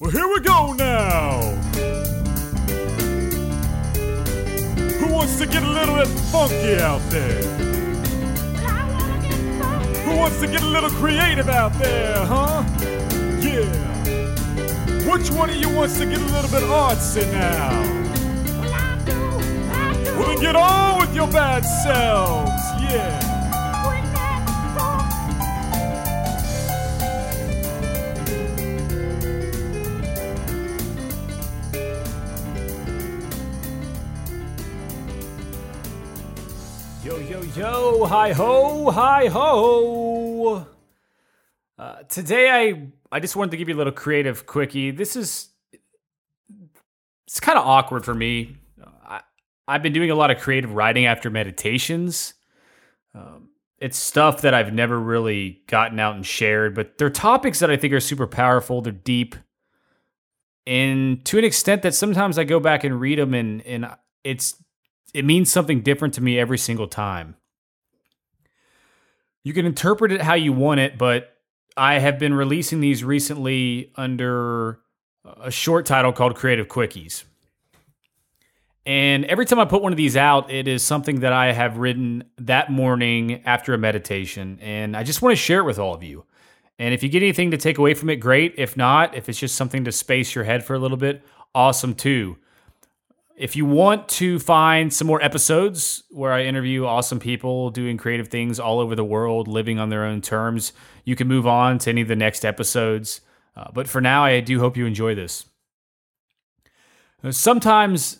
Well, here we go now. Who wants to get a little bit funky out there? Who wants to get a little creative out there, huh? Yeah. Which one of you wants to get a little bit artsy now? Well, I do. I do. Well, then get on with your bad selves, yeah. Yo, yo, yo, hi ho, hi ho. Uh, today I I just wanted to give you a little creative quickie. This is it's kind of awkward for me. I, I've been doing a lot of creative writing after meditations. Um, it's stuff that I've never really gotten out and shared, but they're topics that I think are super powerful. They're deep, and to an extent that sometimes I go back and read them, and and it's it means something different to me every single time. You can interpret it how you want it, but I have been releasing these recently under a short title called Creative Quickies. And every time I put one of these out, it is something that I have written that morning after a meditation. And I just want to share it with all of you. And if you get anything to take away from it, great. If not, if it's just something to space your head for a little bit, awesome too. If you want to find some more episodes where I interview awesome people doing creative things all over the world, living on their own terms, you can move on to any of the next episodes. Uh, but for now, I do hope you enjoy this. Sometimes,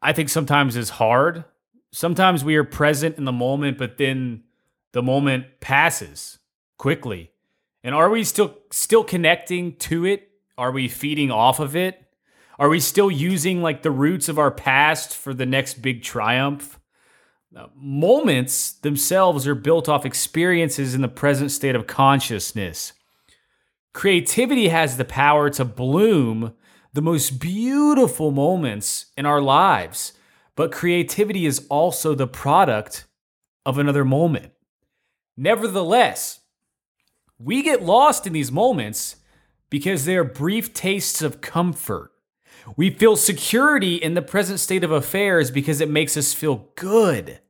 I think sometimes is hard. Sometimes we are present in the moment, but then the moment passes quickly. And are we still still connecting to it? Are we feeding off of it? Are we still using like the roots of our past for the next big triumph? Uh, moments themselves are built off experiences in the present state of consciousness. Creativity has the power to bloom the most beautiful moments in our lives, but creativity is also the product of another moment. Nevertheless, we get lost in these moments because they are brief tastes of comfort. We feel security in the present state of affairs because it makes us feel good.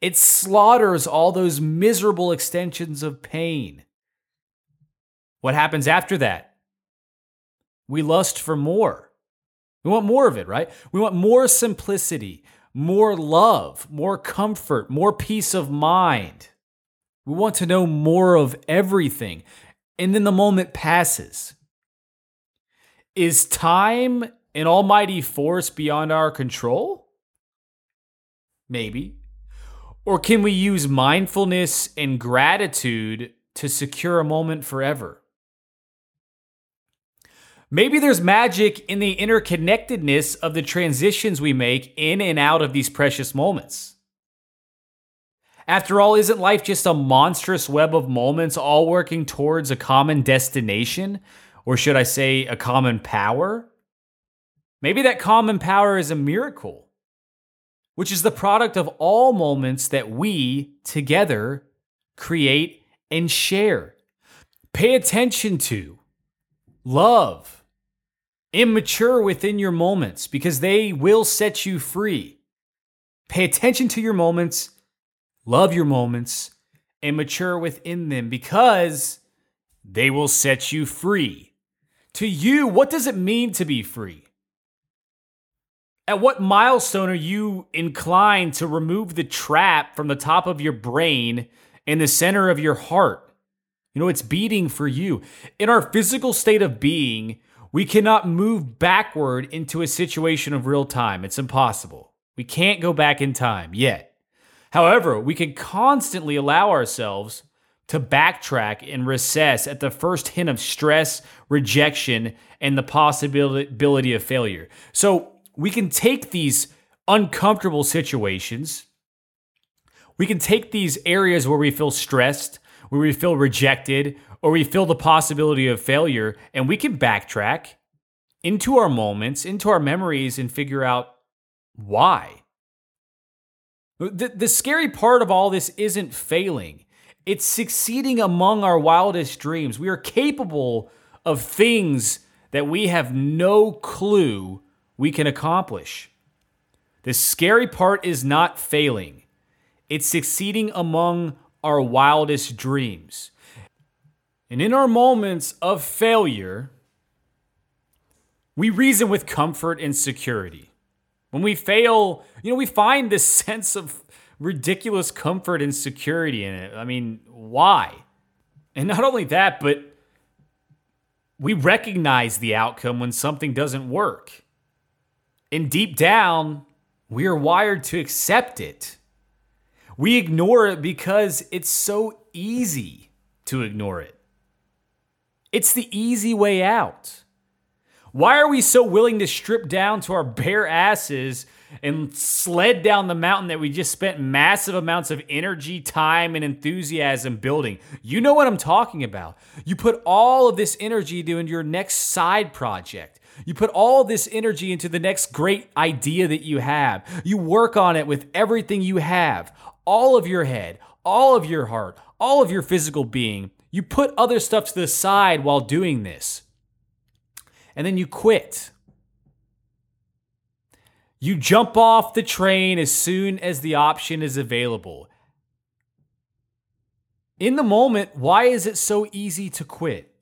It slaughters all those miserable extensions of pain. What happens after that? We lust for more. We want more of it, right? We want more simplicity, more love, more comfort, more peace of mind. We want to know more of everything. And then the moment passes. Is time an almighty force beyond our control? Maybe. Or can we use mindfulness and gratitude to secure a moment forever? Maybe there's magic in the interconnectedness of the transitions we make in and out of these precious moments. After all, isn't life just a monstrous web of moments all working towards a common destination? Or should I say, a common power? Maybe that common power is a miracle, which is the product of all moments that we together create and share. Pay attention to, love, immature within your moments because they will set you free. Pay attention to your moments, love your moments, and mature within them because they will set you free. To you, what does it mean to be free? At what milestone are you inclined to remove the trap from the top of your brain and the center of your heart? You know, it's beating for you. In our physical state of being, we cannot move backward into a situation of real time. It's impossible. We can't go back in time yet. However, we can constantly allow ourselves to backtrack and recess at the first hint of stress, rejection, and the possibility of failure. So we can take these uncomfortable situations, we can take these areas where we feel stressed, where we feel rejected, or we feel the possibility of failure, and we can backtrack into our moments, into our memories, and figure out why. The, the scary part of all this isn't failing. It's succeeding among our wildest dreams. We are capable of things that we have no clue we can accomplish. The scary part is not failing, it's succeeding among our wildest dreams. And in our moments of failure, we reason with comfort and security. When we fail, you know, we find this sense of ridiculous comfort and security in it. I mean, why? And not only that, but we recognize the outcome when something doesn't work. And deep down, we are wired to accept it. We ignore it because it's so easy to ignore it. It's the easy way out. Why are we so willing to strip down to our bare asses and sled down the mountain that we just spent massive amounts of energy, time, and enthusiasm building? You know what I'm talking about. You put all of this energy into your next side project. You put all this energy into the next great idea that you have. You work on it with everything you have, all of your head, all of your heart, all of your physical being. You put other stuff to the side while doing this. And then you quit. You jump off the train as soon as the option is available. In the moment, why is it so easy to quit?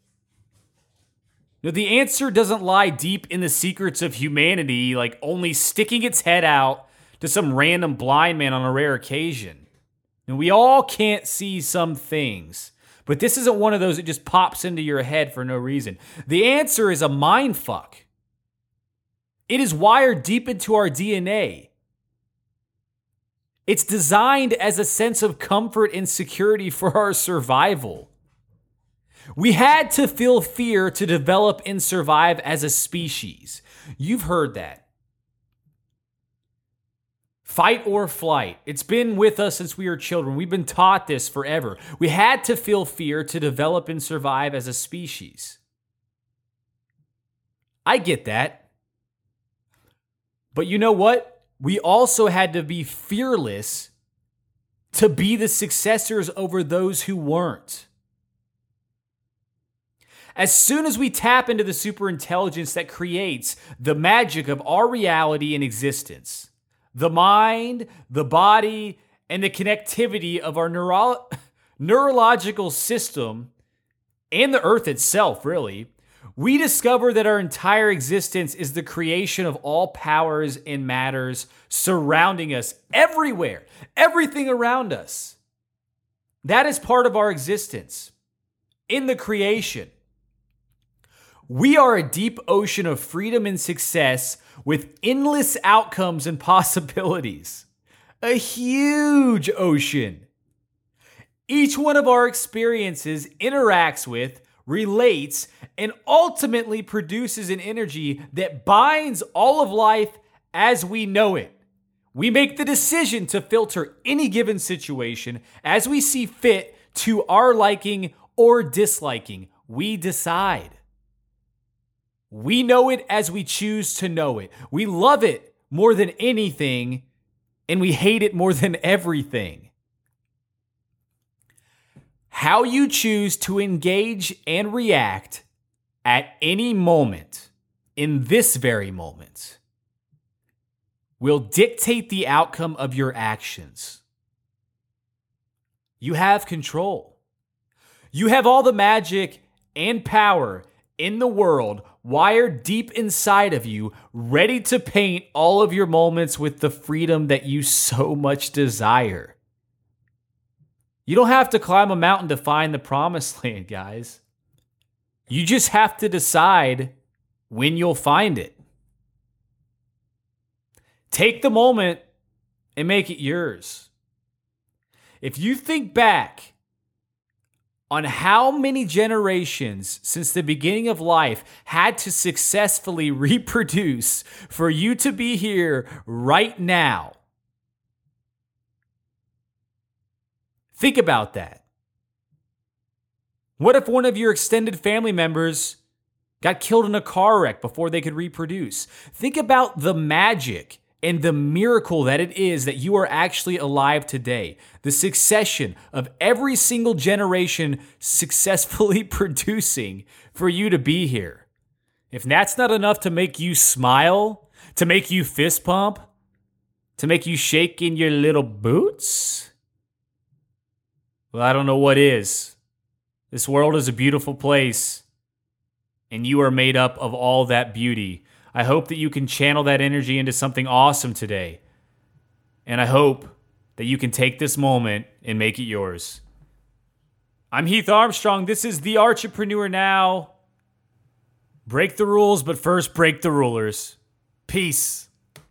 Now, the answer doesn't lie deep in the secrets of humanity, like only sticking its head out to some random blind man on a rare occasion. And we all can't see some things. But this isn't one of those that just pops into your head for no reason. The answer is a mind fuck. It is wired deep into our DNA. It's designed as a sense of comfort and security for our survival. We had to feel fear to develop and survive as a species. You've heard that. Fight or flight. It's been with us since we were children. We've been taught this forever. We had to feel fear to develop and survive as a species. I get that. But you know what? We also had to be fearless to be the successors over those who weren't. As soon as we tap into the superintelligence that creates the magic of our reality and existence, the mind, the body, and the connectivity of our neuro- neurological system and the earth itself, really, we discover that our entire existence is the creation of all powers and matters surrounding us everywhere, everything around us. That is part of our existence in the creation. We are a deep ocean of freedom and success with endless outcomes and possibilities. A huge ocean. Each one of our experiences interacts with, relates, and ultimately produces an energy that binds all of life as we know it. We make the decision to filter any given situation as we see fit to our liking or disliking. We decide. We know it as we choose to know it. We love it more than anything, and we hate it more than everything. How you choose to engage and react at any moment, in this very moment, will dictate the outcome of your actions. You have control. You have all the magic and power in the world wired deep inside of you, ready to paint all of your moments with the freedom that you so much desire. You don't have to climb a mountain to find the promised land, guys. You just have to decide when you'll find it. Take the moment and make it yours. If you think back on how many generations since the beginning of life had to successfully reproduce for you to be here right now. Think about that. What if one of your extended family members got killed in a car wreck before they could reproduce? Think about the magic and the miracle that it is that you are actually alive today. The succession of every single generation successfully producing for you to be here. if that's not enough to make you smile, to make you fist pump, to make you shake in your little boots, well, I don't know what is. This world is a beautiful place, and you are made up of all that beauty. I hope that you can channel that energy into something awesome today. And I hope that you can take this moment and make it yours. I'm Heath Armstrong. This is The Entrepreneur Now. Break the rules, but first break the rulers. Peace.